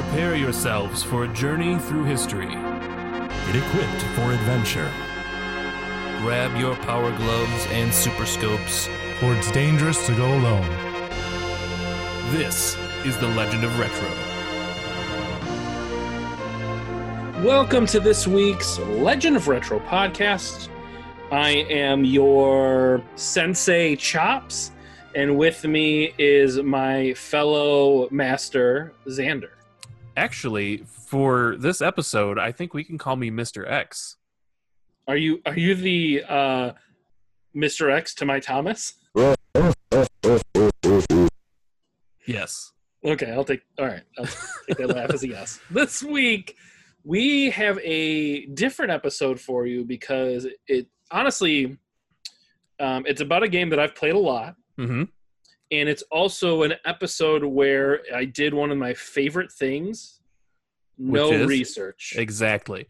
Prepare yourselves for a journey through history. Get equipped for adventure. Grab your power gloves and super scopes. For it's dangerous to go alone. This is the Legend of Retro. Welcome to this week's Legend of Retro podcast. I am your sensei Chops, and with me is my fellow master Xander. Actually, for this episode, I think we can call me Mr. X. Are you are you the uh, Mr. X to my Thomas? Yes. Okay, I'll take. All right, I'll take that laugh as a yes. This week we have a different episode for you because it honestly, um, it's about a game that I've played a lot, Mm-hmm. And it's also an episode where I did one of my favorite things: no is? research. Exactly.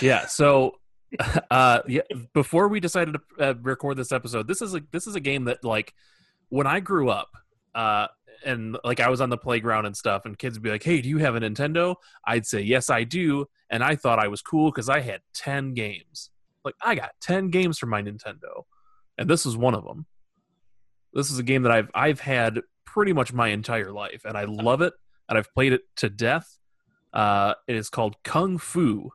Yeah. So, uh, yeah. Before we decided to uh, record this episode, this is a this is a game that like when I grew up, uh, and like I was on the playground and stuff, and kids would be like, "Hey, do you have a Nintendo?" I'd say, "Yes, I do," and I thought I was cool because I had ten games. Like I got ten games from my Nintendo, and this was one of them. This is a game that I've I've had pretty much my entire life, and I love it, and I've played it to death. Uh, it is called Kung Fu,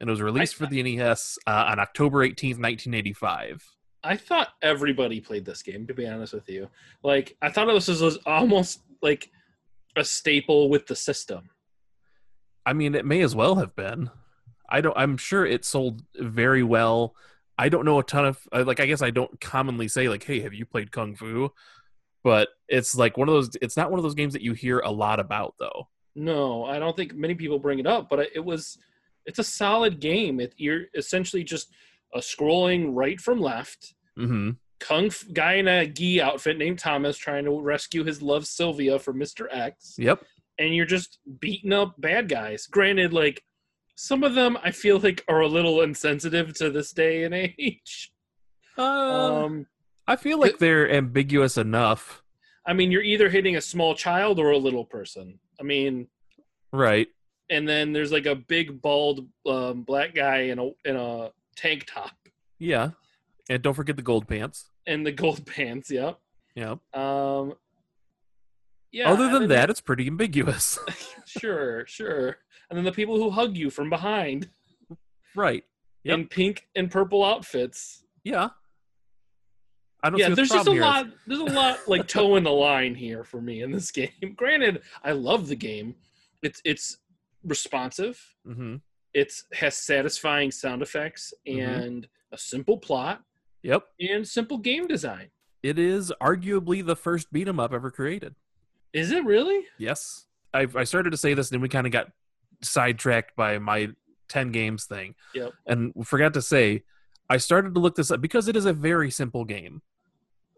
and it was released for the NES uh, on October eighteenth, nineteen eighty five. I thought everybody played this game. To be honest with you, like I thought this was, was almost like a staple with the system. I mean, it may as well have been. I don't. I'm sure it sold very well. I don't know a ton of uh, like. I guess I don't commonly say like, "Hey, have you played Kung Fu?" But it's like one of those. It's not one of those games that you hear a lot about, though. No, I don't think many people bring it up, but it was it's a solid game. It, you're essentially just a scrolling right from left Mm-hmm. kung guy in a gi outfit named Thomas trying to rescue his love Sylvia from Mr. X, Yep. and you're just beating up bad guys. Granted, like some of them I feel like are a little insensitive to this day and age. Uh, Um, I feel like they're ambiguous enough, I mean, you're either hitting a small child or a little person. I mean, right? and then there's like a big bald um, black guy in a in a tank top Yeah. And don't forget the gold pants. and the gold pants. Yep. Yep. Um. Yeah. Other than that, it's pretty ambiguous. sure, sure. And then the people who hug you from behind right. Yep. in pink and purple outfits. Yeah. I don't Yeah, there's the just a here lot. There's a lot like toe in the line here for me in this game. Granted, I love the game. It's it's responsive. Mhm. It's has satisfying sound effects Mhm. and a simple plot Yep. and simple game design. It is arguably the first beat 'em up ever created. Is it really? Yes. I I started to say this and then we kind of got sidetracked by my 10 games thing. Yep. And forgot to say I started to look this up because it is a very simple game.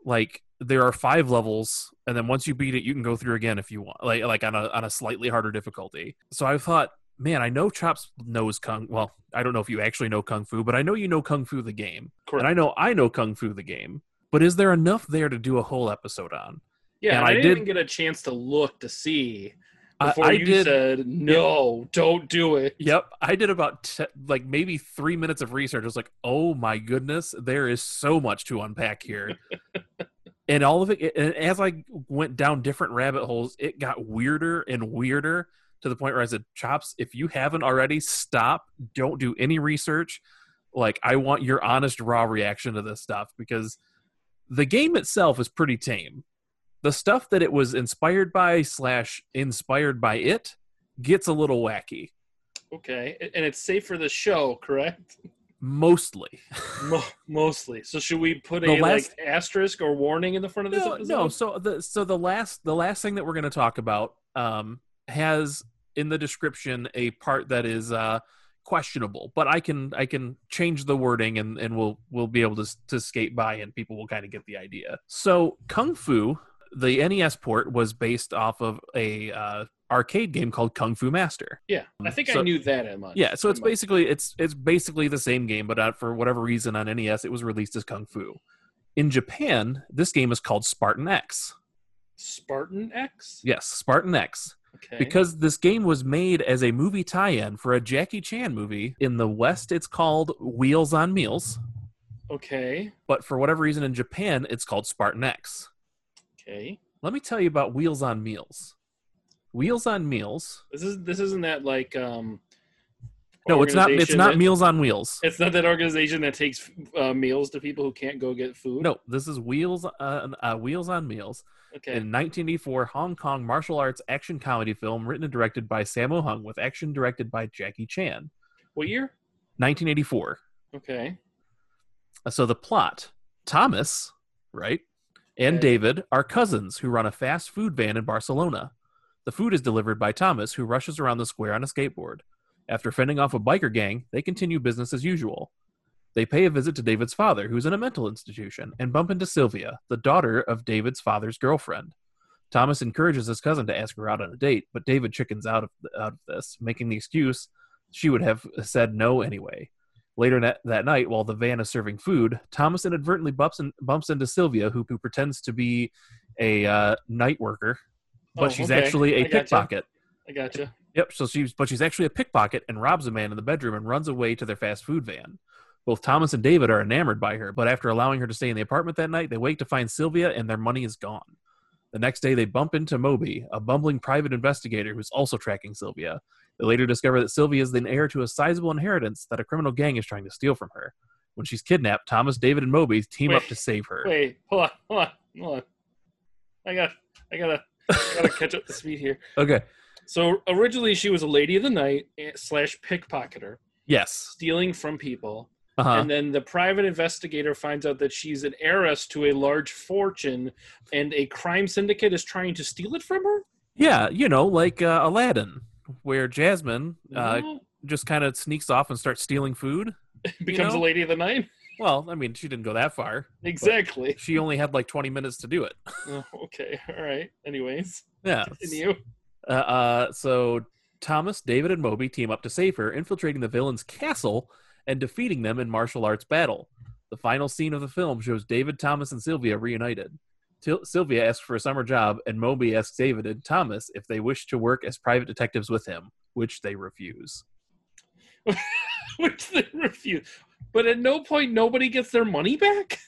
Like there are 5 levels and then once you beat it you can go through again if you want. Like like on a on a slightly harder difficulty. So I thought Man, I know Chops knows Kung. Well, I don't know if you actually know Kung Fu, but I know you know Kung Fu the game, Correct. and I know I know Kung Fu the game. But is there enough there to do a whole episode on? Yeah, And I, I didn't did- even get a chance to look to see before I you did- said no, don't do it. Yep, I did about te- like maybe three minutes of research. I was like, "Oh my goodness, there is so much to unpack here," and all of it. And as I went down different rabbit holes, it got weirder and weirder to the point where I said, "Chops, if you haven't already, stop. Don't do any research. Like, I want your honest, raw reaction to this stuff because the game itself is pretty tame. The stuff that it was inspired by slash inspired by it gets a little wacky." Okay, and it's safe for the show, correct? mostly Mo- mostly. So should we put The a last- like asterisk or warning in the front of this no, episode? no so the so the last the last thing that we're going to talk about um has in the description a part that is uh questionable but i can i can change the wording and and we'll we'll be able to to skate by and people will kind of get the idea so kung fu the nes port was based off of a uh arcade game called kung fu master Yeah, I think I knew that at much. Yeah, so it's basically it's it's basically the same game, but uh, for whatever reason on NES it was released as Kung Fu. In Japan, this game is called Spartan X. Spartan X. Yes, Spartan X. Okay. because this game was made as a movie tie-in for a Jackie Chan movie. In the West, it's called Wheels on Meals, okay. but for whatever reason in Japan, it's called Spartan X. Okay. Let me tell you about Wheels on Meals. Wheels on Meals. This is this isn't that like um. No, it's not. It's not that- Meals on Wheels. It's not that organization that takes uh, meals to people who can't go get food. No, this is Wheels. Uh, uh, Wheels on Meals. Okay. In 1984 Hong Kong martial arts action comedy film written and directed by Sammo Hung with action directed by Jackie Chan. what year? 1984. Okay. So the plot Thomas, right, and mm. David are cousins who run a fast food van in Barcelona. The food is delivered by Thomas, who rushes around the square on a skateboard. After fending off a biker gang, they continue business as usual. They pay a visit to David's father, who's in a mental institution, and bump into Sylvia, the daughter of David's father's girlfriend. Thomas encourages his cousin to ask her out on a date, but David chickens out of, out of this, making the excuse she would have said no anyway. Later that, that night, while the van is serving food, Thomas inadvertently bumps, in, bumps into Sylvia, who, who pretends to be a uh, night worker, but Oh, she's okay. actually a I gotcha. pickpocket. I gotcha. Yep. So she's but she's actually a pickpocket and robs a man in the bedroom and runs away to their fast food van. Both Thomas and David are enamored by her, but after allowing her to stay in the apartment that night, they wake to find Sylvia and their money is gone. The next day, they bump into Moby, a bumbling private investigator who's also tracking Sylvia. They later discover that Sylvia is the heir to a sizable inheritance that a criminal gang is trying to steal from her. When she's kidnapped, Thomas, David, and Moby team up to save her. Wait, hold on, hold on, hold on. I got, I gotta, I gotta catch up to speed here. Okay. So originally, she was a lady of the night slash pickpocketer, Yes. stealing from people. Uh-huh. And then the private investigator finds out that she's an heiress to a large fortune, and a crime syndicate is trying to steal it from her. Yeah, you know, like uh, Aladdin, where Jasmine uh, What? just kind of sneaks off and starts stealing food. becomes know? a lady of the night. Well, I mean, she didn't go that far. Exactly. She only had like 20 minutes to do it. Oh, okay. All right. Anyways, Yeah. continue. Uh, uh, so Thomas, David, and Moby team up to save her, infiltrating the villain's castle and defeating them in martial arts battle. The final scene of the film shows David, Thomas, and Sylvia reunited. Til- Sylvia asks for a summer job, and Moby asks David and Thomas if they wish to work as private detectives with him, which they refuse. Which they refuse. But at no point nobody gets their money back.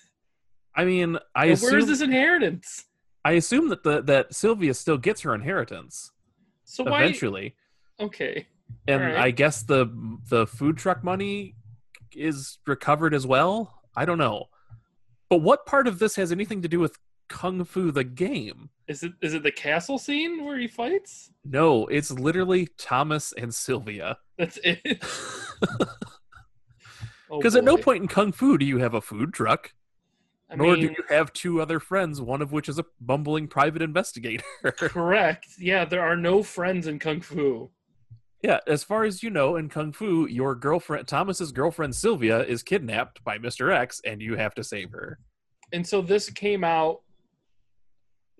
I mean, I Well, assume Where's this inheritance? I assume that the that Sylvia still gets her inheritance So why? eventually, Okay. and Alright. I guess the the food truck money is recovered as well. I don't know, but what part of this has anything to do with Kung Fu the game? Is it is it the castle scene where he fights? No, it's literally Thomas and Sylvia. That's it. Oh, Because at no point in Kung Fu do you have a food truck, I nor mean, do you have two other friends, one of which is a bumbling private investigator. correct. Yeah, there are no friends in kung fu. Yeah, as far as you know, in Kung Fu, your girlfriend Thomas's girlfriend Sylvia is kidnapped by Mr. X, and you have to save her. And so this came out,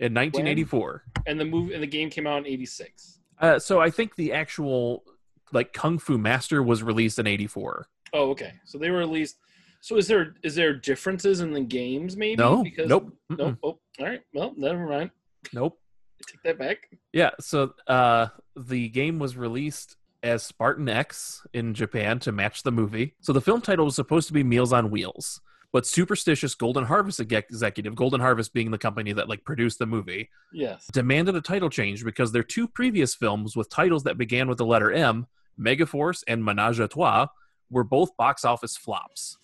In 1984. and the movie and the game came out in '86. Uh, so I think the actual like Kung Fu Master was released in '84. Oh, okay. So they were released. So is there is there differences in the games? Maybe No, Because, nope, Nope. mm-mm. Oh, all right. Well, never mind. Nope. I take that back. Yeah. So uh, the game was released as Spartan X in Japan to match the movie. So the film title was supposed to be Meals on Wheels, but superstitious Golden Harvest executive, Golden Harvest being the company that like produced the movie, Yes. demanded a title change because their two previous films with titles that began with the letter M, Megaforce and Menage a Trois, were both box office flops.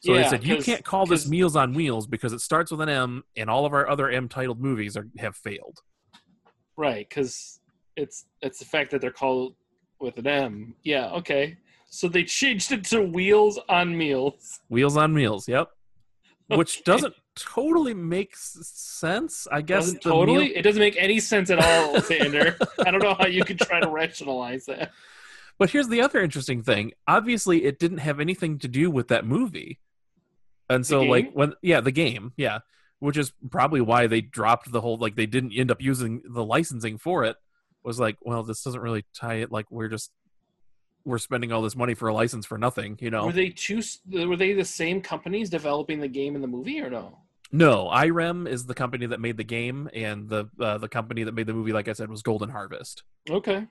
So they said, you can't call this Meals on Wheels because it starts with an M, and all of our other M titled movies are, have failed. Right, because it's it's the fact that they're called with an M. Yeah. Okay. So they changed it to Wheels on Meals. Wheels on Meals, yep. Which doesn't totally make sense. I guess totally. meal- It doesn't make any sense at all, Xander. I don't know how you could try to rationalize that. But here's the other interesting thing. Obviously, it didn't have anything to do with that movie. And so, like, when, yeah, the game, yeah, which is probably why they dropped the whole, like, they didn't end up using the licensing for it, was like, well, this doesn't really tie it. Like, we're just, we're spending all this money for a license for nothing, you know? Were they two? Were they the same companies developing the game and the movie, or no? No, IREM is the company that made the game, and the uh, the company that made the movie, like I said, was Golden Harvest. Okay.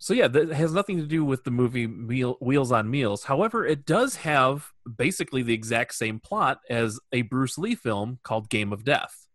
So yeah, that has nothing to do with the movie Meal, Wheels on Meals. However, it does have basically the exact same plot as a Bruce Lee film called Game of Death.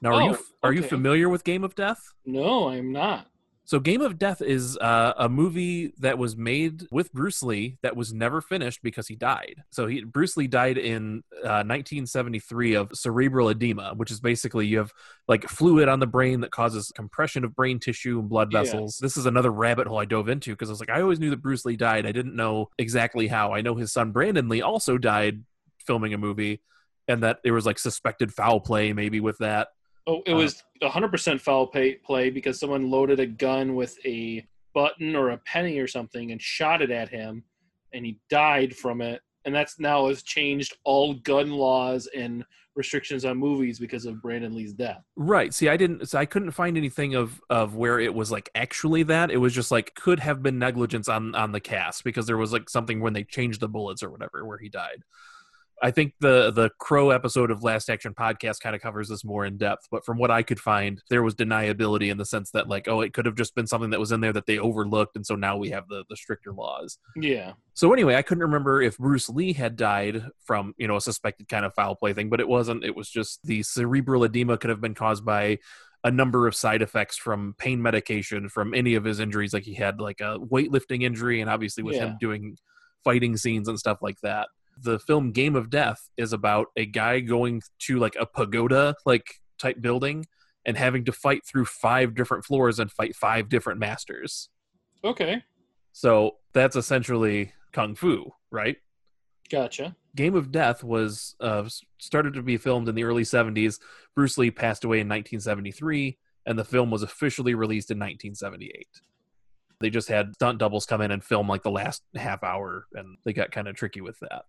Now, are Oh, you are you familiar with Game of Death? No, I'm not. So, Game of Death is uh, a movie that was made with Bruce Lee that was never finished because he died. So, he, Bruce Lee died in uh, 1973 of cerebral edema, which is basically you have like fluid on the brain that causes compression of brain tissue and blood Yeah. vessels. This is another rabbit hole I dove into because I was like, I always knew that Bruce Lee died. I didn't know exactly how. I know his son Brandon Lee also died filming a movie, and that there was like suspected foul play maybe with that. Oh, it Uh, was 100% foul pay, play because someone loaded a gun with a button or a penny or something and shot it at him, and he died from it. And that's now has changed all gun laws and restrictions on movies because of Brandon Lee's death. Right. See, I didn't. So I couldn't find anything of of where it was like actually that. It was just like could have been negligence on on the cast because there was like something when they changed the bullets or whatever where he died. I think the the Crow episode of Last Action Podcast kind of covers this more in depth, but from what I could find, there was deniability in the sense that like, oh, it could have just been something that was in there that they overlooked, and so now we have the the stricter laws. Yeah. So anyway, I couldn't remember if Bruce Lee had died from you know a suspected kind of foul play thing, but it wasn't. It was just the cerebral edema could have been caused by a number of side effects from pain medication from any of his injuries. Like he had like a weightlifting injury, and obviously with Yeah. him doing fighting scenes and stuff like that. The film Game of Death is about a guy going to like a pagoda like type building and having to fight through five different floors and fight five different masters. Okay. So that's essentially kung fu, right? Gotcha. Game of Death was uh, started to be filmed in the early 70s. Bruce Lee passed away in 1973, and the film was officially released in 1978. They just had stunt doubles come in and film like the last half hour, and they got kind of tricky with that.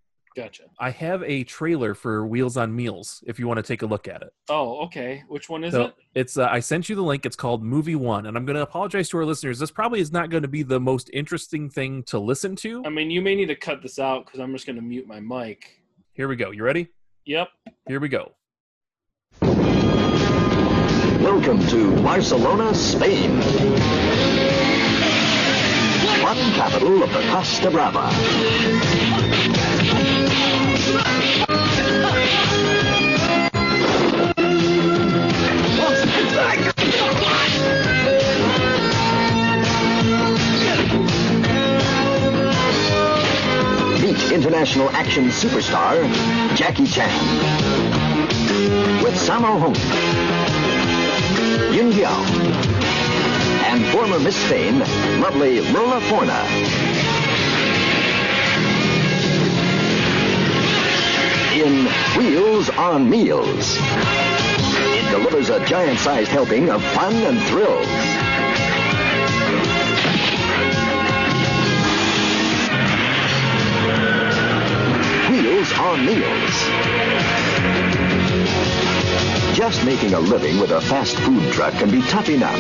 Gotcha. I have a trailer for Wheels on Meals if you want to take a look at it. Oh, okay. Which one is So it? it's uh, I sent you the link. It's called Movie One, and I'm going to apologize to our listeners. This probably is not going to be the most interesting thing to listen to. I mean, you may need to cut this out because I'm just going to mute my mic. Here we go. You ready? Yep. Here we go. Welcome to Barcelona, Spain. One capital of the Costa Brava. International action superstar Jackie Chan with Sammo Hung. Yuen Biao, and former Miss Spain, lovely Lola Forner. In Wheels on Meals. It delivers a giant-sized helping of fun and thrills. Wheels on Meals. Just making a living with a fast food truck can be tough enough.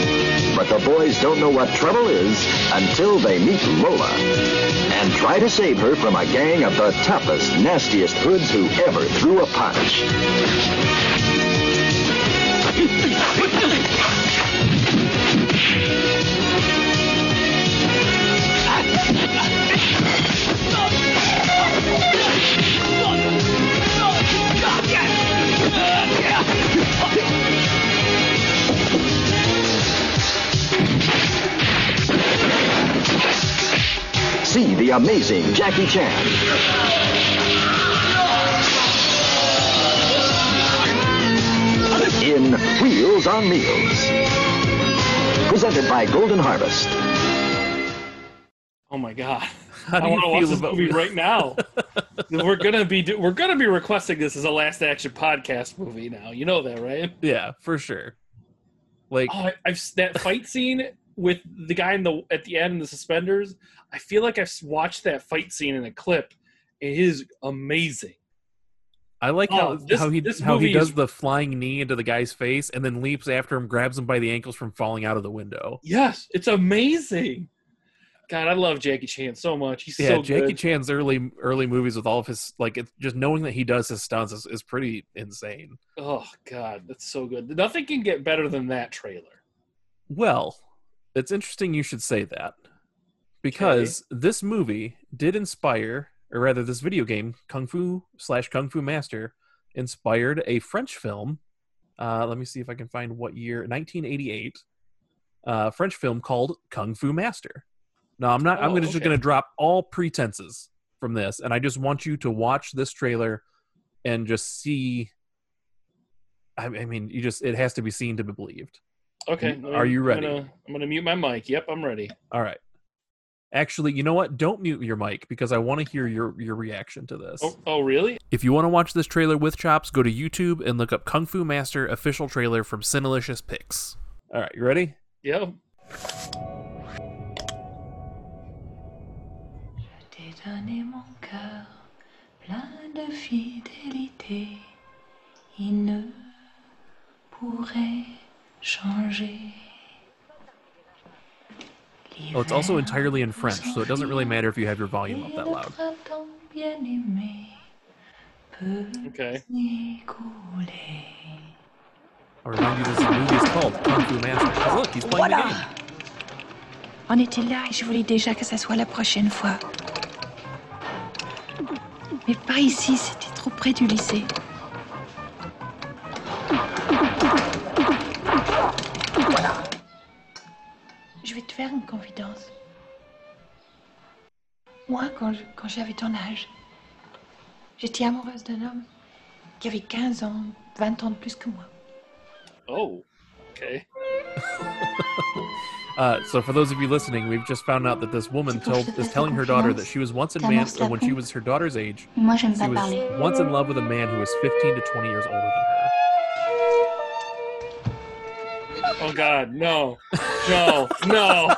But the boys don't know what trouble is until they meet Lola and try to save her from a gang of the toughest, nastiest hoods who ever threw a punch. See the amazing Jackie Chan. In Wheels on Meals. Presented by Golden Harvest. Oh my god. How I do want to watch this movie right now. we're gonna be do- we're gonna be requesting this as a last action podcast movie now. You know that, right? Yeah, for sure. Like, Oh, I, I've that fight scene with the guy in the at the end in the suspenders. I feel like I've watched that fight scene in a clip. It is amazing. I like Oh, how this- how he how he does is- the flying knee into the guy's face and then leaps after him, grabs him by the ankles from falling out of the window. Yes, it's amazing. God, I love Jackie Chan so much. He's Yeah, so Jackie good. Chan's early early movies with all of his like it's just knowing that he does his stunts is, is pretty insane. Oh God, that's so good. Nothing can get better than that trailer. Well, it's interesting you should say that because this movie did inspire, or rather, this video game, Kung Fu slash Kung Fu Master, inspired a French film. Uh, let me see if I can find what year. 1988. Uh, French film called Kung Fu Master. Now, I'm not. I'm Oh, gonna, just going to drop all pretenses from this, and I just want you to watch this trailer and just see. I, I mean, you just it has to be seen to be believed. Okay, Mm, Are you I'm ready? gonna- I'm gonna mute my mic. Yep, I'm ready. All right. Actually, you know what? Don't mute your mic because I want to hear your your reaction to this. Oh, oh really? If you want to watch this trailer with chops, go to YouTube and look up Kung Fu Master official trailer from Cinelicious Pics. All right, you ready? Yep. Donné mon cœur plein de fidélité. Il ne pourrait changer. Oh, it's also entirely in French, so it doesn't really matter if you have your volume up that loud. Okay. I'll remind you this movie is called Kung Fu Master. Oh, look, he's playing the game. On était là? Et je voulais déjà que ça soit la prochaine fois. Mais pas ici, c'était trop près du lycée. Je vais te faire une confidence. Moi, quand je- quand j'avais ton âge, j'étais amoureuse d'un homme qui avait 15 ans, 20 ans de plus que moi. Oh. Okay. Uh, so, for those of you listening, we've just found out that this woman C'est pour que told, is telling her daughter that she was once in man, or when she was her daughter's age, she was once in love with a man who was 15 to 20 years older than her. Oh God, no, no, no,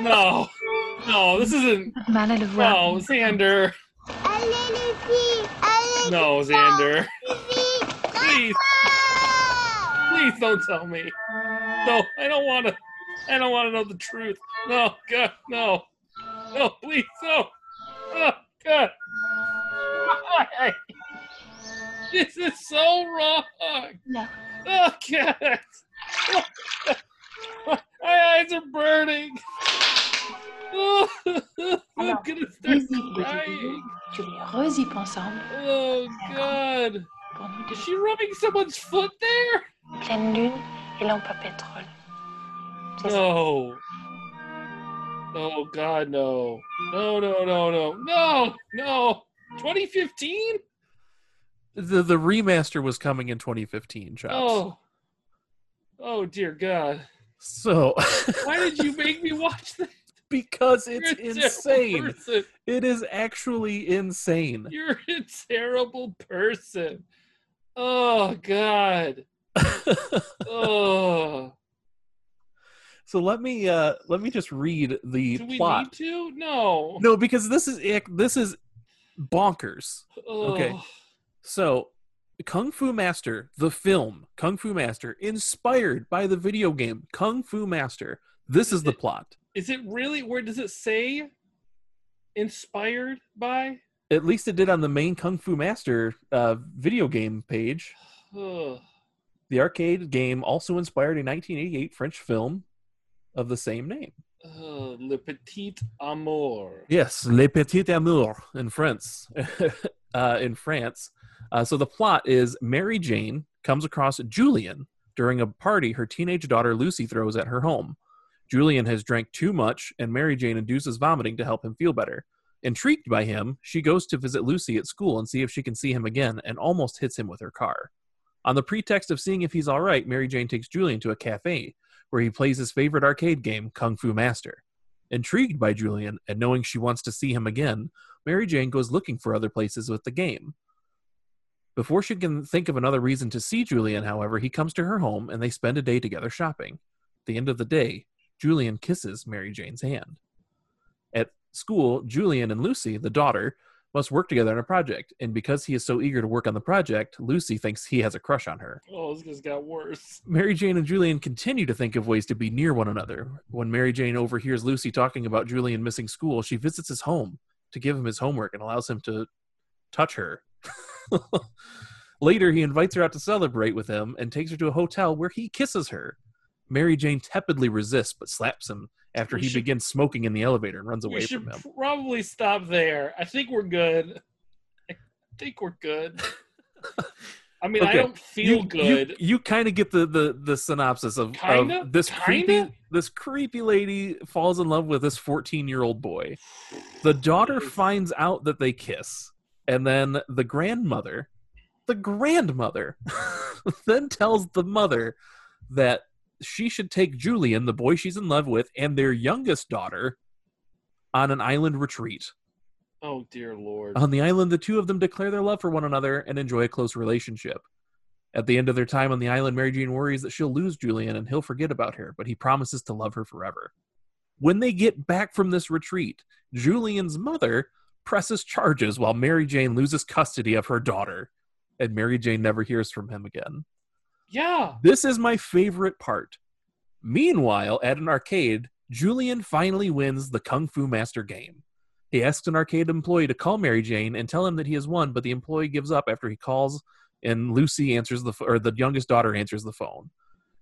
no, no. This isn't. Mal à le voir. No, Xander. No, Xander. Please, please don't tell me. No, I don't want to. I don't want to know the truth. No, God, no, no, please, no. Oh, God. Why? This is so wrong. No. Oh, God. My eyes are burning. Oh, I'm gonna start Vas-y, petit crying. Je vais heureuse ensemble Oh, God. pour nous Is she rubbing someone's foot there? Pleine lune et lampe à pétrole. C'est. No. Oh God, no. No, no, no, no. No, no. 2015? The, the remaster was coming in 2015, Chops. Oh. Oh dear God. So, Why did you make me watch this? because You're it's insane. person. It is actually insane. You're a terrible person. Oh God. Oh. So let me uh let me just read the Do we plot. need to? No. No, because this is this is bonkers. Oh. Okay. So, Kung Fu Master, the film Kung Fu Master, inspired by the video game Kung Fu Master. This is the plot. Is it really? Where does it say? Inspired by? At least it did on the main Kung Fu Master uh, video game page. Ugh. The arcade game also inspired a 1988 French film of the same name. Uh, Le Petit Amour. Yes, Le Petit Amour in France. uh, in France. Uh, so the plot is Mary Jane comes across Julian during a party her teenage daughter Lucy throws at her home. Julian has drank too much, and Mary Jane induces vomiting to help him feel better. Intrigued by him, she goes to visit Lucy at school and see if she can see him again, and almost hits him with her car. On the pretext of seeing if he's all right, Mary Jane takes Julian to a cafe where he plays his favorite arcade game, Kung Fu Master. Intrigued by Julian and knowing she wants to see him again, Mary Jane goes looking for other places with the game. Before she can think of another reason to see Julian, however, he comes to her home and they spend a day together shopping. At the end of the day, Julian kisses Mary Jane's hand. At school, Julian and Lucy, the daughter, must work together on a project. And because he is so eager to work on the project, Lucy thinks he has a crush on her. Oh, this just got worse. Mary Jane and Julian continue to think of ways to be near one another. When Mary Jane overhears Lucy talking about Julian missing school, she visits his home to give him his homework and allows him to touch her. Later, he invites her out to celebrate with him and takes her to a hotel where he kisses her. Mary Jane tepidly resists but slaps him after We he should- begins smoking in the elevator and runs away, We away should from him. probably stop there. I think we're good. I think we're good. I mean, I don't feel you, good. You, kind of get the, the the synopsis of, of Kinda? this creepy Kinda? this creepy lady falls in love with this 14 year old boy. The daughter finds out that they kiss, and then the grandmother, the grandmother, then tells the mother that she should take Julian, the boy she's in love with, and their youngest daughter on an island retreat. Oh dear lord. On the island, the two of them declare their love for one another and enjoy a close relationship. At the end of their time on the island, Mary Jane worries that she'll lose Julian and he'll forget about her, but he promises to love her forever. When they get back from this retreat, Julian's mother presses charges while Mary Jane loses custody of her daughter, and Mary Jane never hears from him again. Yeah. This is my favorite part. Meanwhile, at an arcade, Julian finally wins the Kung Fu Master game. He asks an arcade employee to call Mary Jane and tell him that he has won, but the employee gives up after he calls and Lucy answers the or the youngest daughter answers the phone.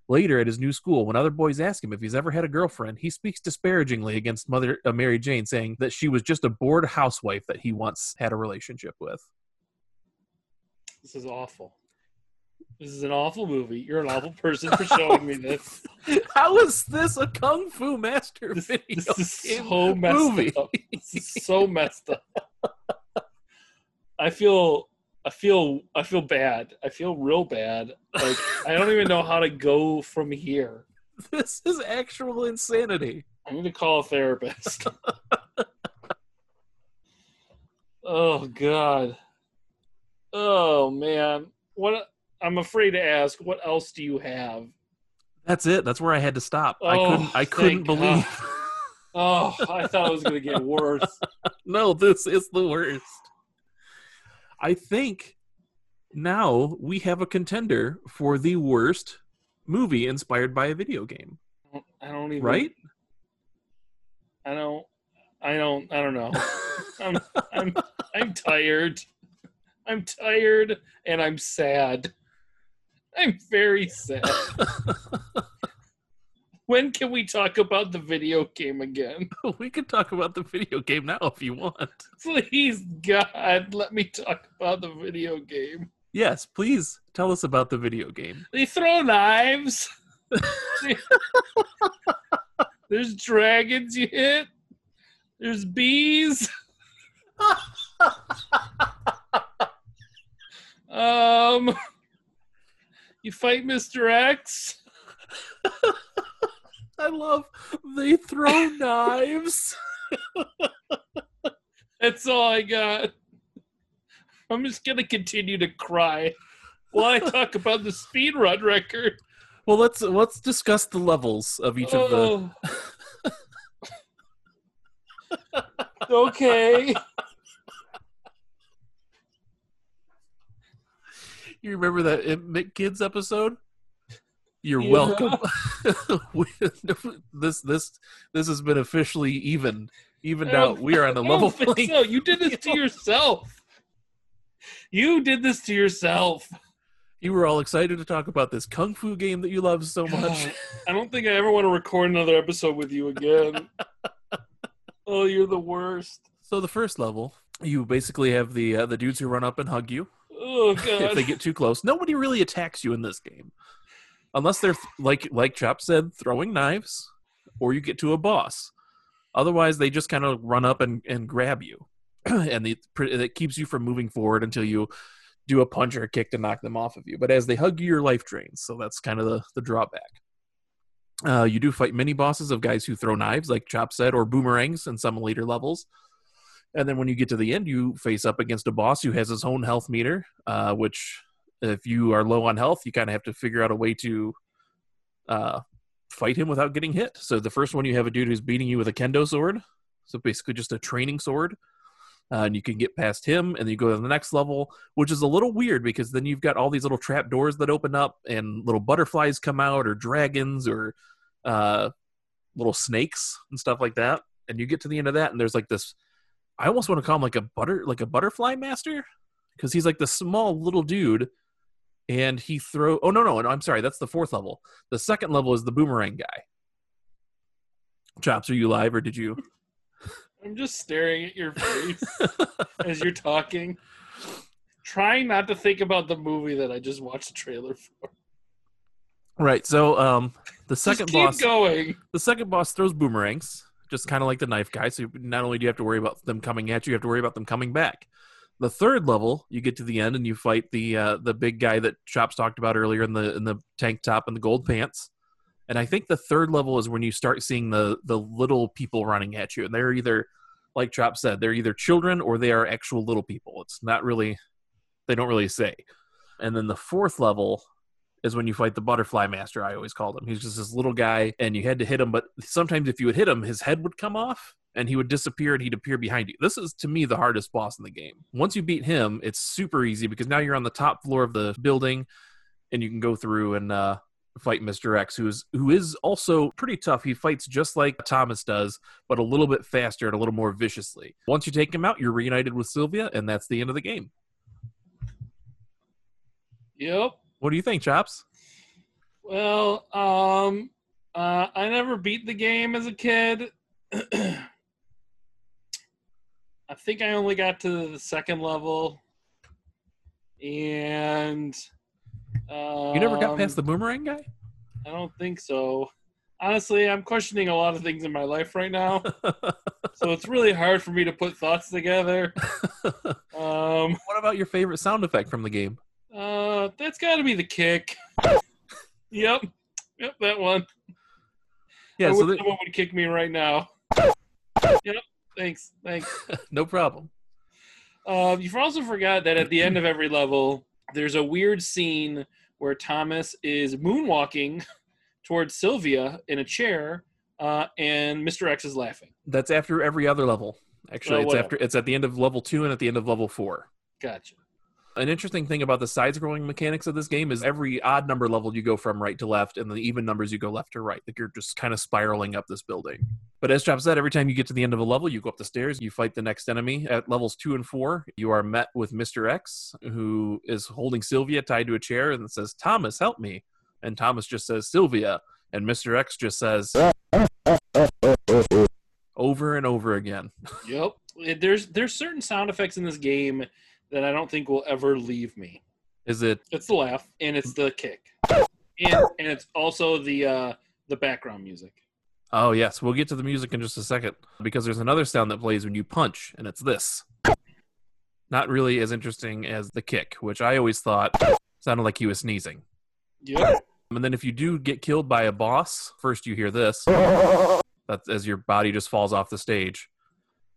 Later at his new school, when other boys ask him if he's ever had a girlfriend, he speaks disparagingly against Mother uh, Mary Jane, saying that she was just a bored housewife that he once had a relationship with. This is awful. This is an awful movie. You're an awful person for showing me this. How is this a Kung Fu Master This, video this is so messed movie? up. This is so messed up. I feel I feel I feel bad. I feel real bad. Like I don't even know how to go from here. This is actual insanity. I need to call a therapist. oh god. Oh man. What I'm afraid to ask, what else do you have? That's it. That's where I had to stop. I Oh, couldn't. I couldn't believe. Oh, I thought it was gonna get worse. no, this is the worst. I think now we have a contender for the worst movie inspired by a video game. I don't even Right? I don't I don't I don't know. I'm I'm I'm tired. I'm tired and I'm sad. I'm very sad. when can we talk about the video game again? we can talk about the video game now if you want. Please, God, let me talk about the video game. Yes, please tell us about the video game. They throw knives. There's dragons you hit. There's bees. um, you fight Mr. X. I love they throw knives. That's all I got. I'm just gonna continue to cry while I talk about the speed run record. Well, let's let's discuss the levels of each of the Oh. okay. You remember that M.C. Kids episode? You're Yeah. welcome. this this this has been officially even evened out. We are on a level playing. so. You did this to yourself. You did this to yourself. You were all excited to talk about this kung fu game that you love so much. God, I don't think I ever want to record another episode with you again. oh, you're the worst. So the first level, you basically have the uh, the dudes who run up and hug you Oh if they get too close. Nobody really attacks you in this game, unless they're like like Chop said, throwing knives, or you get to a boss. Otherwise, they just kind of run up and, and grab you, and the, it keeps you from moving forward until you do a punch or a kick to knock them off of you. But as they hug you, your life drains, so that's kind of the, the drawback. Uh, you do fight mini bosses of guys who throw knives, like Chop said, or boomerangs in some later levels. And then when you get to the end, you face up against a boss who has his own health meter, uh, which, if you are low on health, you kind of have to figure out a way to uh, fight him without getting hit. So the first one, you have a dude who's beating you with a kendo sword. So basically just a training sword. uh, and you can get past him, and then you go to the next level, which is a little weird because then you've got all these little trap doors that open up, and little butterflies come out, or dragons, or uh, little snakes and stuff like that. And you get to the end of that, and there's like this. I almost want to call him like a butter, like a butterfly master, because he's like the small little dude, and he throw. Oh no, no, no, I'm sorry, that's the fourth level. The second level is the boomerang guy. Chops, are you live or did you? I'm just staring at your face as you're talking, trying not to think about the movie that I just watched the trailer for. Right. So, um, the second keep boss, going. the second boss throws boomerangs, just kind of like the knife guy. So not only do you have to worry about them coming at you, you have to worry about them coming back. The third level, you get to the end and you fight the uh, the big guy that Chops talked about earlier in the in the tank top and the gold pants. And I think the third level is when you start seeing the the little people running at you, and they're either, like Chop said, they're either children or they are actual little people. It's not really, they don't really say. And then the fourth level is when you fight the butterfly master. I always called him. He's just this little guy, and you had to hit him. But sometimes if you would hit him, his head would come off, and he would disappear, and he'd appear behind you. This is to me the hardest boss in the game. Once you beat him, it's super easy because now you're on the top floor of the building, and you can go through and uh, fight Mr. X, who's who is also pretty tough. He fights just like Thomas does, but a little bit faster and a little more viciously. Once you take him out, you're reunited with Sylvia, and that's the end of the game. Yep. What do you think, Chops? Well, um, uh, I never beat the game as a kid. I think I only got to the second level, and um, You never got past the boomerang guy? I don't think so. Honestly, I'm questioning a lot of things in my life right now, so it's really hard for me to put thoughts together. Um, what about your favorite sound effect from the game? Uh, that's got to be the kick. yep, yep, that one. Yeah, I so someone would kick me right now. Yep. Thanks. Thanks. no problem. Um, you also forgot that at the end of every level, there's a weird scene where Thomas is moonwalking towards Sylvia in a chair, uh, and Mr. X is laughing. That's after every other level. Actually, Oh, it's whatever. after it's at the end of level two and at the end of level four. Gotcha. An interesting thing about the side-scrolling mechanics of this game is every odd number level you go from right to left, and the even numbers you go left to right. Like you're just kind of spiraling up this building. But as Chop said, every time you get to the end of a level, you go up the stairs, you fight the next enemy. At levels two and four, you are met with Mr. X, who is holding Sylvia tied to a chair and says, "Thomas, help me!" And Thomas just says, "Sylvia," and Mr. X just says, over and over again. Yep. There's there's certain sound effects in this game that I don't think will ever leave me. Is it It's the laugh and it's the kick, and and it's also the uh, the background music. Oh yes, we'll get to the music in just a second because there's another sound that plays when you punch, and it's this. Not really as interesting as the kick, which I always thought sounded like he was sneezing. Yeah. And then if you do get killed by a boss, first you hear this. That's as your body just falls off the stage.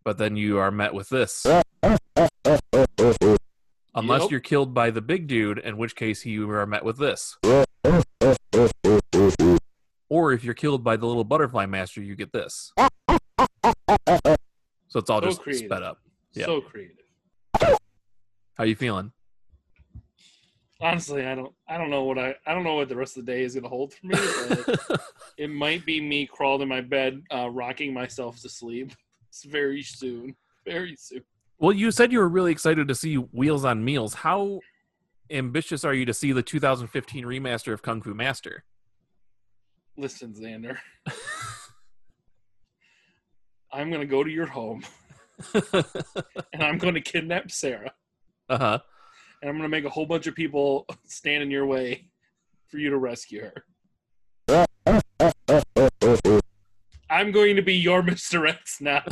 But then you are met with this. Unless Yep. you're killed by the big dude, in which case you are met with this. Or if you're killed by the little butterfly master, you get this. So it's all So just creative. sped up. Yeah. So creative. How you feeling? Honestly, I don't I don't know what I I don't know what the rest of the day is gonna hold for me. It might be me crawled in my bed, uh, rocking myself to sleep. It's very soon. Very soon. Well, you said you were really excited to see Wheels on Meals. How ambitious are you to see the 2015 remaster of Kung Fu Master? Listen, Xander. I'm gonna go to your home and I'm gonna kidnap Sarah. uh huh. And I'm gonna make a whole bunch of people stand in your way for you to rescue her. I'm going to be your Mr. X now.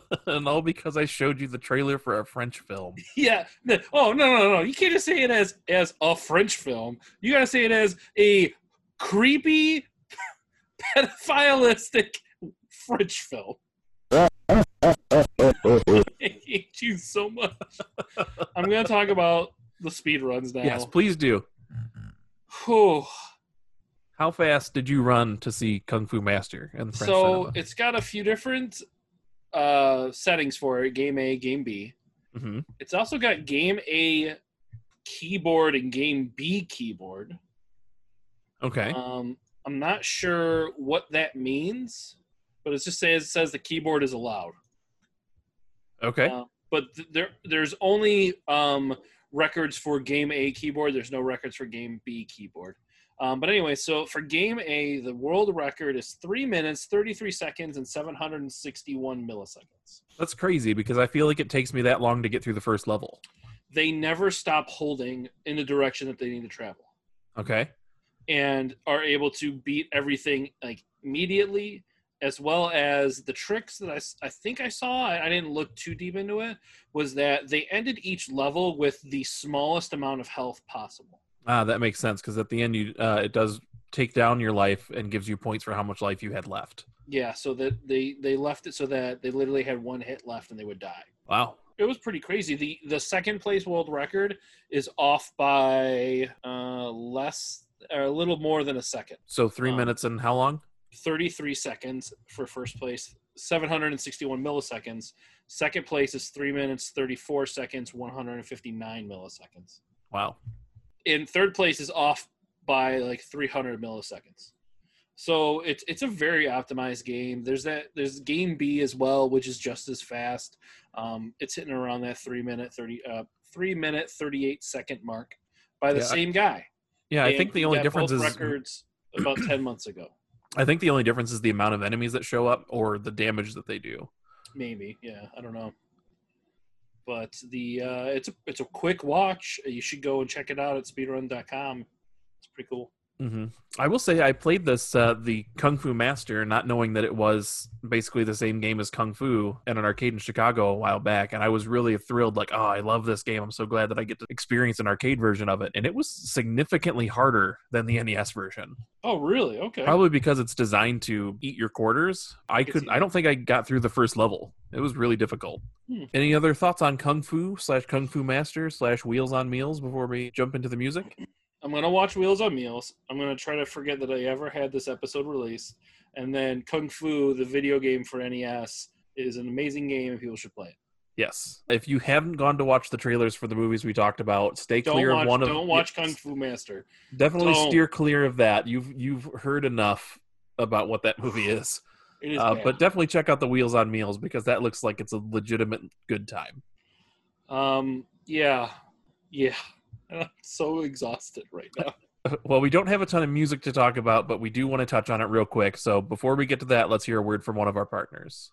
and all because I showed you the trailer for a French film. Yeah. Oh no no no! You can't just say it as as a French film. You gotta say it as a creepy, pedophilistic French film. I hate you so much. I'm gonna talk about the speed runs now. Yes, please do. Whew. How fast did you run to see Kung Fu Master and So cinema? it's got a few different uh, settings for it: Game A, Game B. hmm It's also got Game A keyboard and Game B keyboard. Okay. Um, I'm not sure what that means, but it just says says the keyboard is allowed. Okay. Uh, but th- there there's only um, records for Game A keyboard. There's no records for Game B keyboard. Um, but anyway, so for Game A, the world record is three minutes, 33 seconds, and 761 milliseconds. That's crazy because I feel like it takes me that long to get through the first level. They never stop holding in the direction that they need to travel. Okay. and are able to beat everything like immediately as well as the tricks that I, I think I saw I, I didn't look too deep into it was that they ended each level with the smallest amount of health possible Ah, that makes sense because at the end you uh, it does take down your life and gives you points for how much life you had left. yeah so that they they left it so that they literally had one hit left and they would die Wow. it was pretty crazy the the second place world record is off by uh less or a little more than a second So three Um, minutes and how long? 33 seconds for first place, 761 milliseconds. Second place is 3 minutes 34 seconds, 159 milliseconds. Wow. In third place is off by like 300 milliseconds. So it's it's a very optimized game. There's that there's game B as well, which is just as fast. Um, it's hitting around that three minute 30 uh, three minute 38 second mark by the Yeah, same guy. Yeah, I think the only difference is records about 10 months ago. I think the only difference is the amount of enemies that show up or the damage that they do. Maybe, yeah, I don't know. But the uh, it's a it's a quick watch. You should go and check it out at speedrun.com. It's pretty cool. Hmm I will say I played this uh, the Kung Fu Master, not knowing that it was basically the same game as Kung Fu at an arcade in Chicago a while back, and I was really thrilled. Like, oh, I love this game! I'm so glad that I get to experience an arcade version of it, and it was significantly harder than the NES version. Oh, really? Okay. Probably because it's designed to eat your quarters. I could. I don't think I got through the first level. It was really difficult. Hmm. Any other thoughts on Kung Fu slash Kung Fu Master slash Wheels on Meals before we jump into the music? I'm gonna watch Wheels on Meals. I'm gonna try to forget that I ever had this episode released. And then Kung Fu, the video game for NES, is an amazing game and people should play it. Yes. If you haven't gone to watch the trailers for the movies we talked about, stay Don't clear watch of one of don't watch Kung Fu Master. Definitely Don't. steer clear of that. You've you've heard enough about what that movie is. It is Uh, but definitely check out the Wheels on Meals because that looks like it's a legitimate good time. um yeah. Yeah. I'm so exhausted right now. Well, we don't have a ton of music to talk about, but we do want to touch on it real quick. So before we get to that, let's hear a word from one of our partners.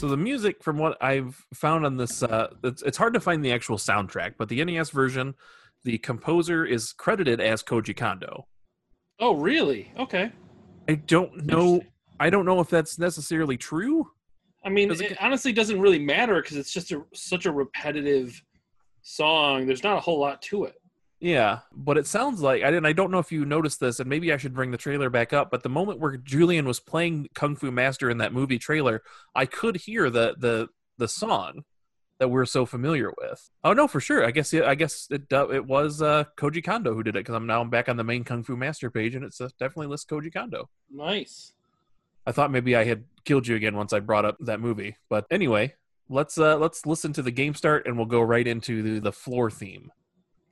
So the music, from what I've found on this, uh, it's, it's hard to find the actual soundtrack, but the NES version, the composer is credited as Koji Kondo. Oh really? Okay. I don't know. I don't know if that's necessarily true. I mean, it it, honestly doesn't really matter because it's just a, such a repetitive song. There's not a whole lot to it. Yeah, but it sounds like I didn't. I don't know if you noticed this, and maybe I should bring the trailer back up. But the moment where Julian was playing Kung Fu Master in that movie trailer, I could hear the the the song that we're so familiar with. Oh no, for sure. I guess I guess it it was uh, Koji Kondo who did it because I'm now I'm back on the main Kung Fu Master page, and it's uh, definitely lists Koji Kondo. Nice. I thought maybe I had killed you again once I brought up that movie, but anyway, let's uh let's listen to the game start, and we'll go right into the, the floor theme.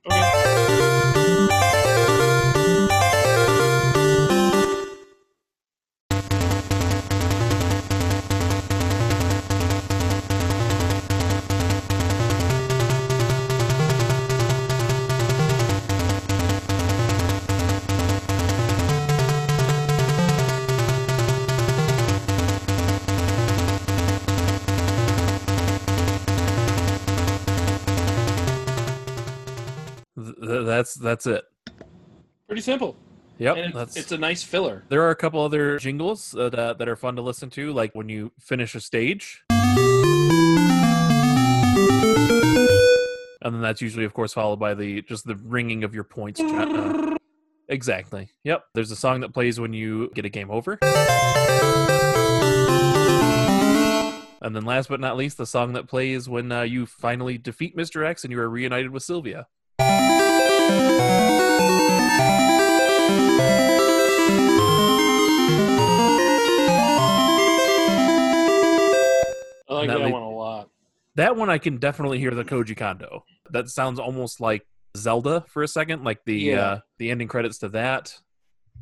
Música Th- th- that's that's it. Pretty simple. Yep, and it's, it's a nice filler. There are a couple other jingles that uh, that are fun to listen to, like when you finish a stage. And then that's usually, of course, followed by the just the ringing of your points. uh, exactly. Yep. There's a song that plays when you get a game over. And then, last but not least, the song that plays when uh, you finally defeat Mr. X and you are reunited with Sylvia. I like That that one a lot. That one I can definitely hear the Koji Kondo. That sounds almost like Zelda for a second, like the Yeah. uh, the ending credits to that.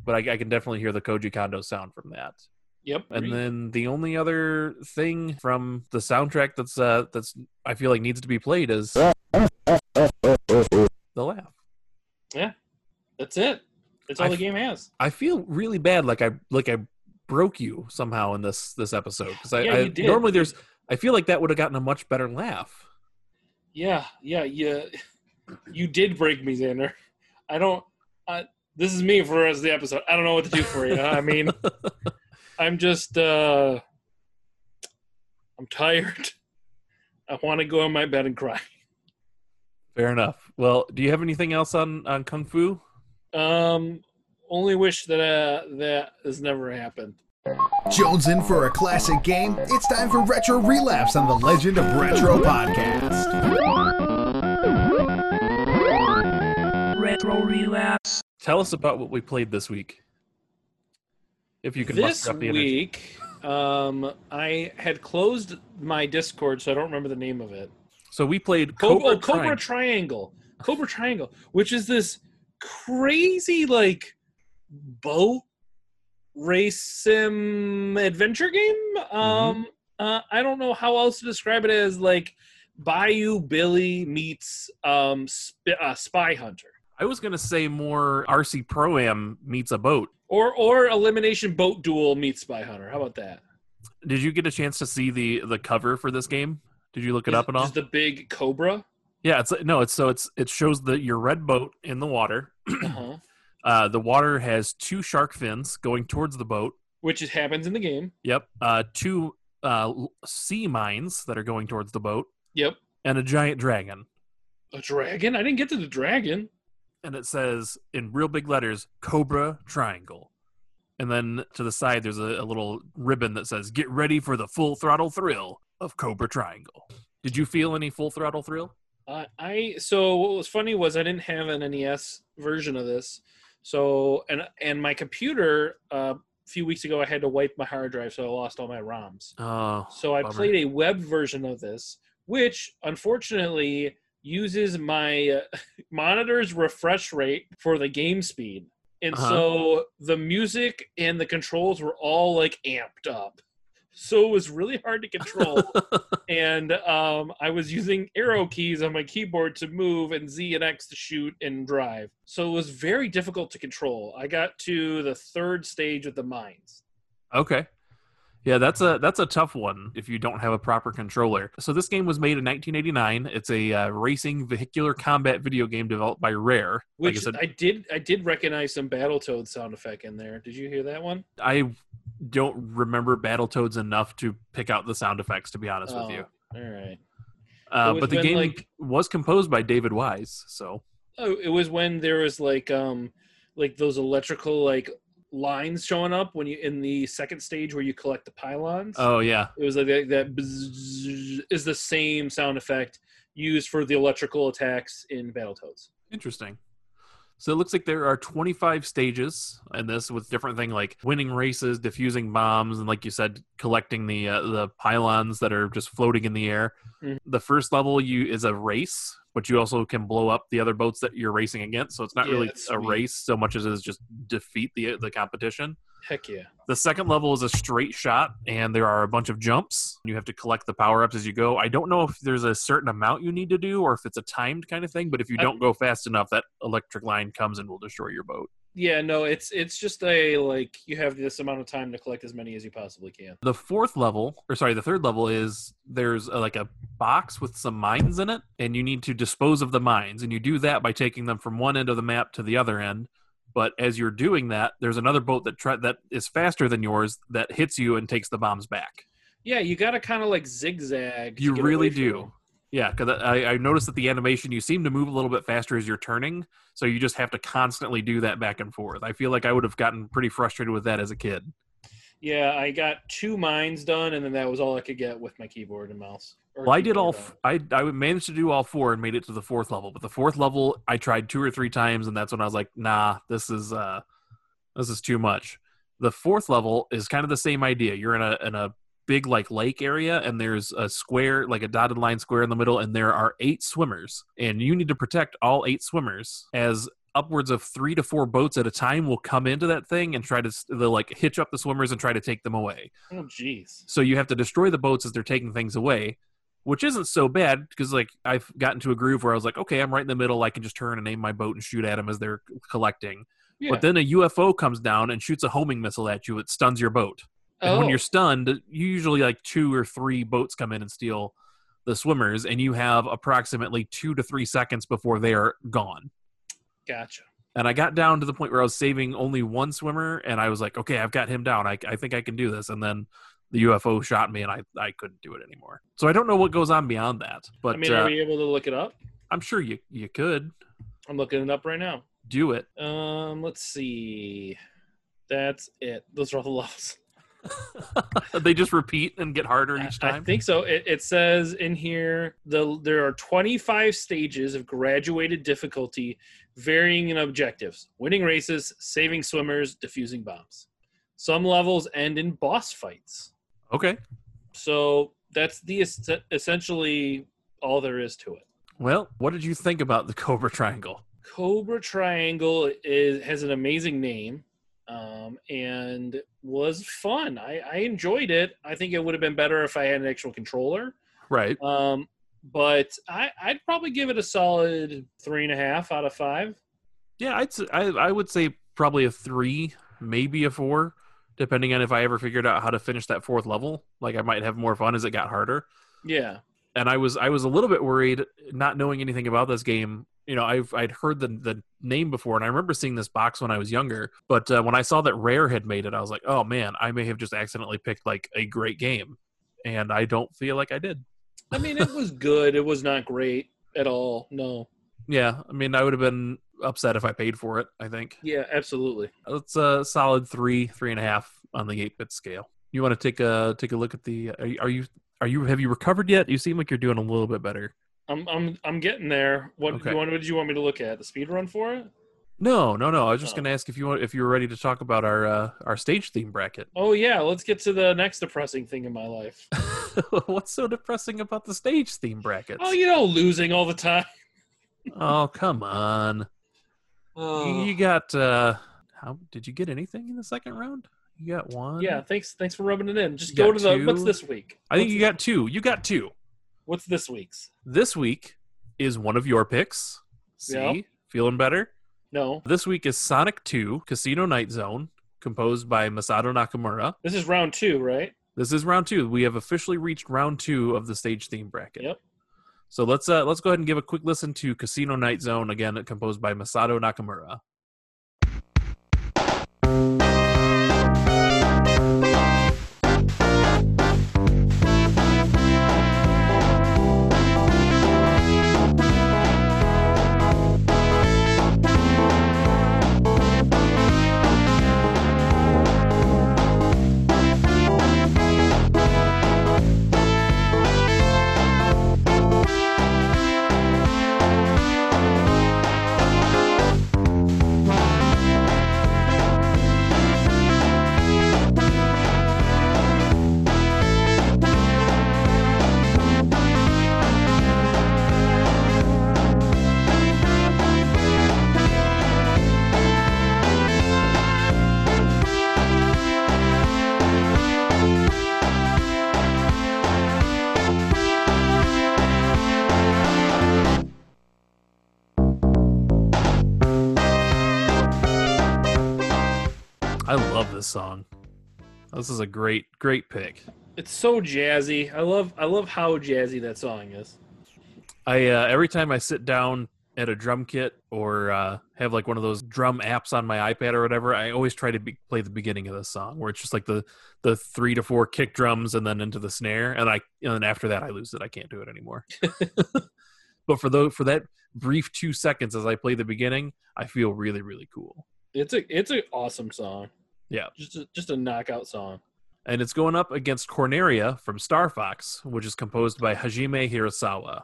But I, I can definitely hear the Koji Kondo sound from that. Yep. And then the only other thing from the soundtrack that's uh, that's I feel like needs to be played is the laugh. Yeah, that's it. That's all I the game has. I feel really bad, like I like I broke you somehow in this this episode because I, Yeah, I normally there's I feel like that would have gotten a much better laugh. Yeah, yeah, yeah. You did break me, Xander. I don't. I, this is me for the rest of the episode. I don't know what to do for you. I mean, I'm just. uh I'm tired. I want to go in my bed and cry. Fair enough. Well, do you have anything else on on Kung Fu? Um, only wish that uh, that has never happened. Jones in for a classic game? It's time for Retro Relapse on the Legend of Retro podcast. Retro Relapse. Tell us about what we played this week. If you can this up the week, um, I had closed my Discord, so I don't remember the name of it. So we played Cobra, Cobra, oh, Cobra Triangle. Triangle. Cobra Triangle, which is this crazy like boat race sim adventure game. Um, uh, I don't know how else to describe it as like Bayou Billy meets um sp- uh, Spy Hunter. I was gonna say more RC Pro Am meets a boat. Or, or Eliminator Boat Duel meets Spy Hunter. How about that? Did you get a chance to see the the cover for this game? Did you look it Is- up at all? Is the big cobra? Yeah, it's no, it's so it's it shows the your red boat in the water. Uh-huh. Uh, the water has two shark fins going towards the boat. Which is, happens in the game. Yep. Uh, two uh, sea mines that are going towards the boat, Yep. and a giant dragon. A dragon? I didn't get to the dragon. And it says in real big letters, Cobra Triangle. And then to the side, there's a, a little ribbon that says, "Get ready for the full throttle thrill of Cobra Triangle." Did you feel any full throttle thrill? Uh, I so what was funny was I didn't have an NES version of this, so and and my computer uh, a few weeks ago I had to wipe my hard drive, so I lost all my ROMs. Oh, So I bummer. played a web version of this, which unfortunately uses my uh, monitor's refresh rate for the game speed, and Uh-huh. so the music and the controls were all like amped up. So it was really hard to control and um, I was using arrow keys on my keyboard to move and Z and X to shoot and drive. So it was very difficult to control. I got to the third stage with the mines. Okay. Yeah, that's a that's a tough one if you don't have a proper controller. So this game was made in 1989. It's a uh, racing vehicular combat video game developed by Rare. Which like I said, I did I did recognize some Battletoad sound effect in there. Did you hear that one? I don't remember Battletoads enough to pick out the sound effects. To be honest with you, All right. uh, but the game like- was composed by David Wise. So Oh, it was when there was like um like those electrical like lines showing up when you in the second stage where you collect the pylons. oh yeah, It was like that, that is the same sound effect used for the electrical attacks in Battletoads. interesting. So it looks like there are 25 stages in this with different thing like winning races, defusing bombs, and like you said, collecting the uh, the pylons that are just floating in the air. Mhm. The first level you is a race, but you also can blow up the other boats that you're racing against. So it's not Yeah, really a sweet. race so much as it is just defeat the the competition. Heck yeah. The second level is a straight shot, and there are a bunch of jumps. You have to collect the power ups as you go. I don't know if there's a certain amount you need to do or if it's a timed kind of thing, but if you don't go fast enough, that electric line comes and will destroy your boat. Yeah, no, it's it's just a like you have this amount of time to collect as many as you possibly can. The fourth level, or sorry, the third level is there's a, like a box with some mines in it, and you need to dispose of the mines, and you do that by taking them from one end of the map to the other end. But as you're doing that, there's another boat that try, that is faster than yours that hits you and takes the bombs back. Yeah, you got to kind of like zigzag. You really do. Yeah, because I, I noticed that the animation you seem to move a little bit faster as you're turning, so you just have to constantly do that back and forth. I feel like I would have gotten pretty frustrated with that as a kid. Yeah, I got two mines done, and then that was all I could get with my keyboard and mouse. Well, I did all. F- I I managed to do all four and made it to the fourth level, but the fourth level I tried two or three times, and that's when I was like, "Nah, this is uh, this is too much." The fourth level is kind of the same idea. You're in a in a big like lake area, and there's a square, like a dotted line square in the middle, and there are eight swimmers, and you need to protect all eight swimmers as upwards of three to four boats at a time will come into that thing and try to they'll like hitch up the swimmers and try to take them away. Oh, jeez. So you have to destroy the boats as they're taking things away, which isn't so bad because like I've gotten to a groove where I was like, okay, I'm right in the middle. I can just turn and aim my boat and shoot at them as they're collecting. Yeah. But then a UFO comes down and shoots a homing missile at you. It stuns your boat. And oh, when you're stunned, usually like two or three boats come in and steal the swimmers, and you have approximately two to three seconds before they are gone. gotcha. And I got down to the point where I was saving only one swimmer, and I was like, okay, I've got him down. I, I think I can do this. And then the UFO shot me, and I, I couldn't do it anymore. So I don't know what goes on beyond that, but I mean, uh, are we able to look it up? I'm sure you you could I'm looking it up right now. do it. Um, let's see. That's it. Those are all the levels. they just repeat and get harder each time. I think so. It, it says in here the there are 25 stages of graduated difficulty, varying in objectives: winning races, saving swimmers, defusing bombs. Some levels end in boss fights. okay. So that's the es- essentially all there is to it. Well, what did you think about the Cobra Triangle? Cobra Triangle is has an amazing name, um, and was fun. I, I enjoyed it. I think it would have been better if I had an actual controller. Right. Um, but I, I'd probably give it a solid three and a half out of five. Yeah, I'd I would say probably a three, maybe a four, depending on if I ever figured out how to finish that fourth level. Like I might have more fun as it got harder. Yeah. and I was I was a little bit worried, not knowing anything about this game. You know, I've I'd heard the the name before, and I remember seeing this box when I was younger. But uh, when I saw that Rare had made it, I was like, oh man, I may have just accidentally picked like a great game, and I don't feel like I did. I mean, it was good. It was not great at all. No. Yeah, I mean, I would have been upset if I paid for it. I think Yeah, absolutely. it's a solid three, three and a half on the eight bit scale. You want to take a take a look at the? Are you, are you are you have you recovered yet? You seem like you're doing a little bit better. I'm I'm I'm getting there. What Okay. you want? What did you want me to look at? The speed run for it? No, no, no. I was just Oh. going to ask if you want if you were ready to talk about our uh, our stage theme bracket. Oh yeah. Let's get to the next depressing thing in my life. What's so depressing about the stage theme bracket? Oh, you know, losing all the time. Oh, come on. You, you got uh how did you get anything in the second round? You got one? yeah. Thanks. Thanks for rubbing it in. Just You go to the. two? What's this week? I think What's you got two. You got two. What's this week's? This week is one of your picks. See? Yep. Feeling better? No. This week is Sonic 2 Casino Night Zone, composed by Masato Nakamura. This is round two, right? This is round two. We have officially reached round two of the stage theme bracket. Yep. So let's uh, let's go ahead and give a quick listen to Casino Night Zone again, composed by Masato Nakamura. This song. This is a great, great pick. It's so jazzy. I love I love how jazzy that song is. I uh, every time I sit down at a drum kit or uh, have like one of those drum apps on my iPad or whatever, I always try to be, play the beginning of the song where it's just like the the three to four kick drums and then into the snare, and I and then after that I lose it. I can't do it anymore. but for those for that brief two seconds as I play the beginning, I feel really really cool. It's a it's an awesome song. Yeah. Just a, just a knockout song. And it's going up against Corneria from Star Fox, which is composed by Hajime Hirasawa.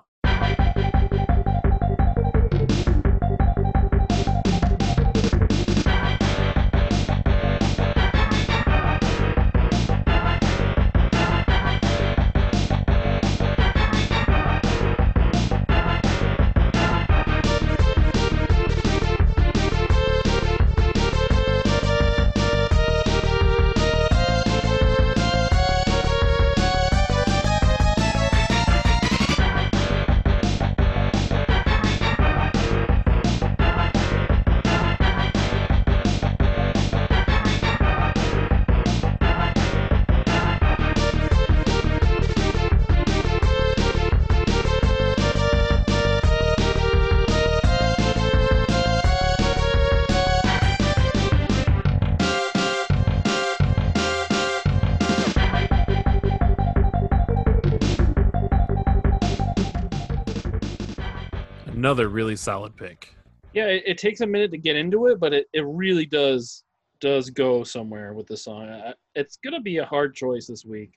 Another really solid pick. Yeah, it, it takes a minute to get into it, but it, it really does does go somewhere with the song. I- It's gonna be a hard choice this week.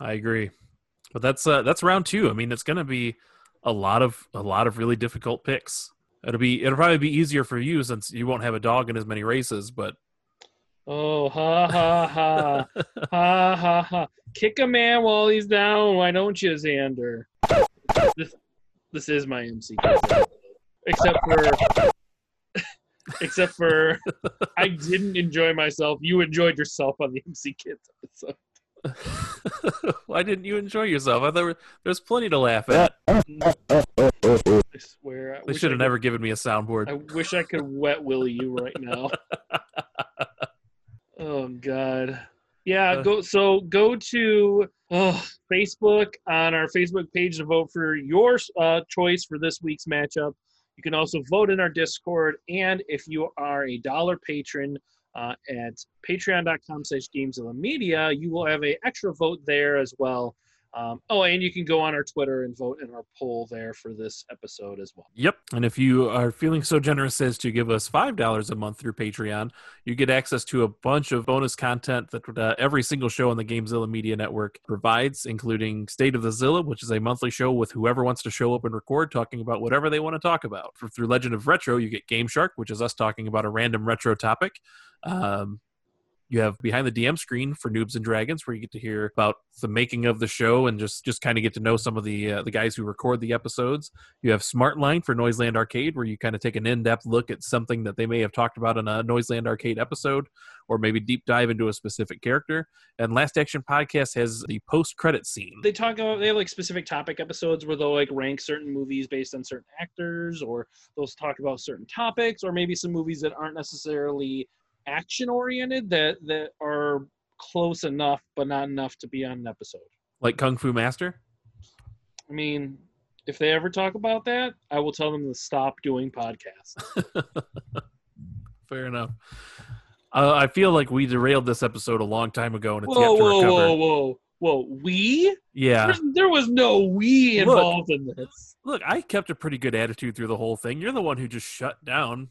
I agree. But that's uh, that's round two. I mean, it's going to be a lot of a lot of really difficult picks. It'll be it'll probably be easier for you since you won't have a dog in as many races. But Oh ha ha ha ha ha ha! Kick a man while he's down. Why don't you, Xander? This this is my MC. Except for except for I didn't enjoy myself. You enjoyed yourself on the MC Kids episode. why didn't you enjoy yourself? I thought there's plenty to laugh at. I swear. I They should have never given me a soundboard. I wish I could wet willy you right now. oh God. Yeah, Uh. go so go to oh, Facebook on our Facebook page to vote for your uh, choice for this week's matchup. You can also vote in our Discord, and if you are a dollar patron uh, at patreon.com slash GameZilla Media, you will have an extra vote there as well. Um, oh, and you can go on our Twitter and vote in our poll there for this episode as well. Yep. And if you are feeling so generous as to give us $5 a month through Patreon, you get access to a bunch of bonus content that uh, every single show on the GameZilla Media Network provides, including State of the Zilla, which is a monthly show with whoever wants to show up and record talking about whatever they want to talk about. For, through Legend of Retro, you get Game Shark, which is us talking about a random retro topic. Um, you have behind the DM screen for Noobs and Dragons, where you get to hear about the making of the show and just just kind of get to know some of the uh, the guys who record the episodes. You have Smart Line for Noiseland Arcade, where you kind of take an in depth look at something that they may have talked about in a Noiseland Arcade episode, or maybe deep dive into a specific character. And Last Action Podcast has the post credit scene. they talk about they have like specific topic episodes where they'll like rank certain movies based on certain actors or they'll talk about certain topics or maybe some movies that aren't necessarily action oriented that that are close enough but not enough to be on an episode like Kung Fu Master. i mean if they ever talk about that i will tell them to stop doing podcasts Fair enough. Uh, I feel like we derailed this episode a long time ago, and it's whoa yet to whoa recover. whoa whoa whoa we Yeah. There's- there was no we Look. involved in this Look, I kept a pretty good attitude through the whole thing. You're the one who just shut down.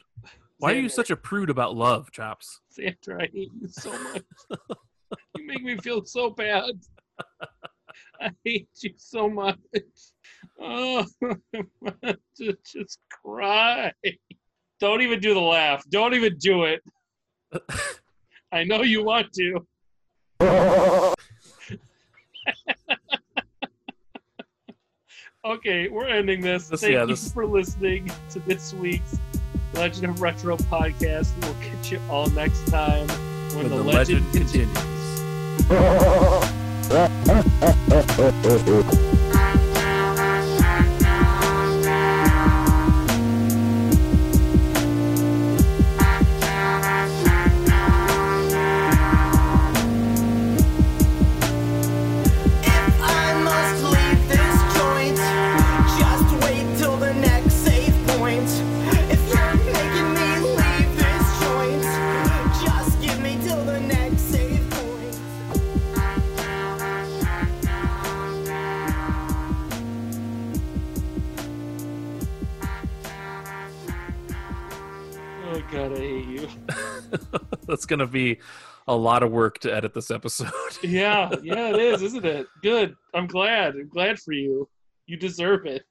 Why are you such a prude about love, Chops? Xander, I hate you so much. you make me feel so bad. I hate you so much. Oh, to just cry. Don't even do the laugh. Don't even do it. I know you want to. okay, we're ending this. This- Thank yeah, you for listening to this week's Legend of Retro podcast. We'll catch you all next time when When the, the legend, legend continues. If That's gonna be a lot of work to edit this episode. Yeah, yeah, it is, isn't it? Good. I'm glad. I'm glad for you. You deserve it.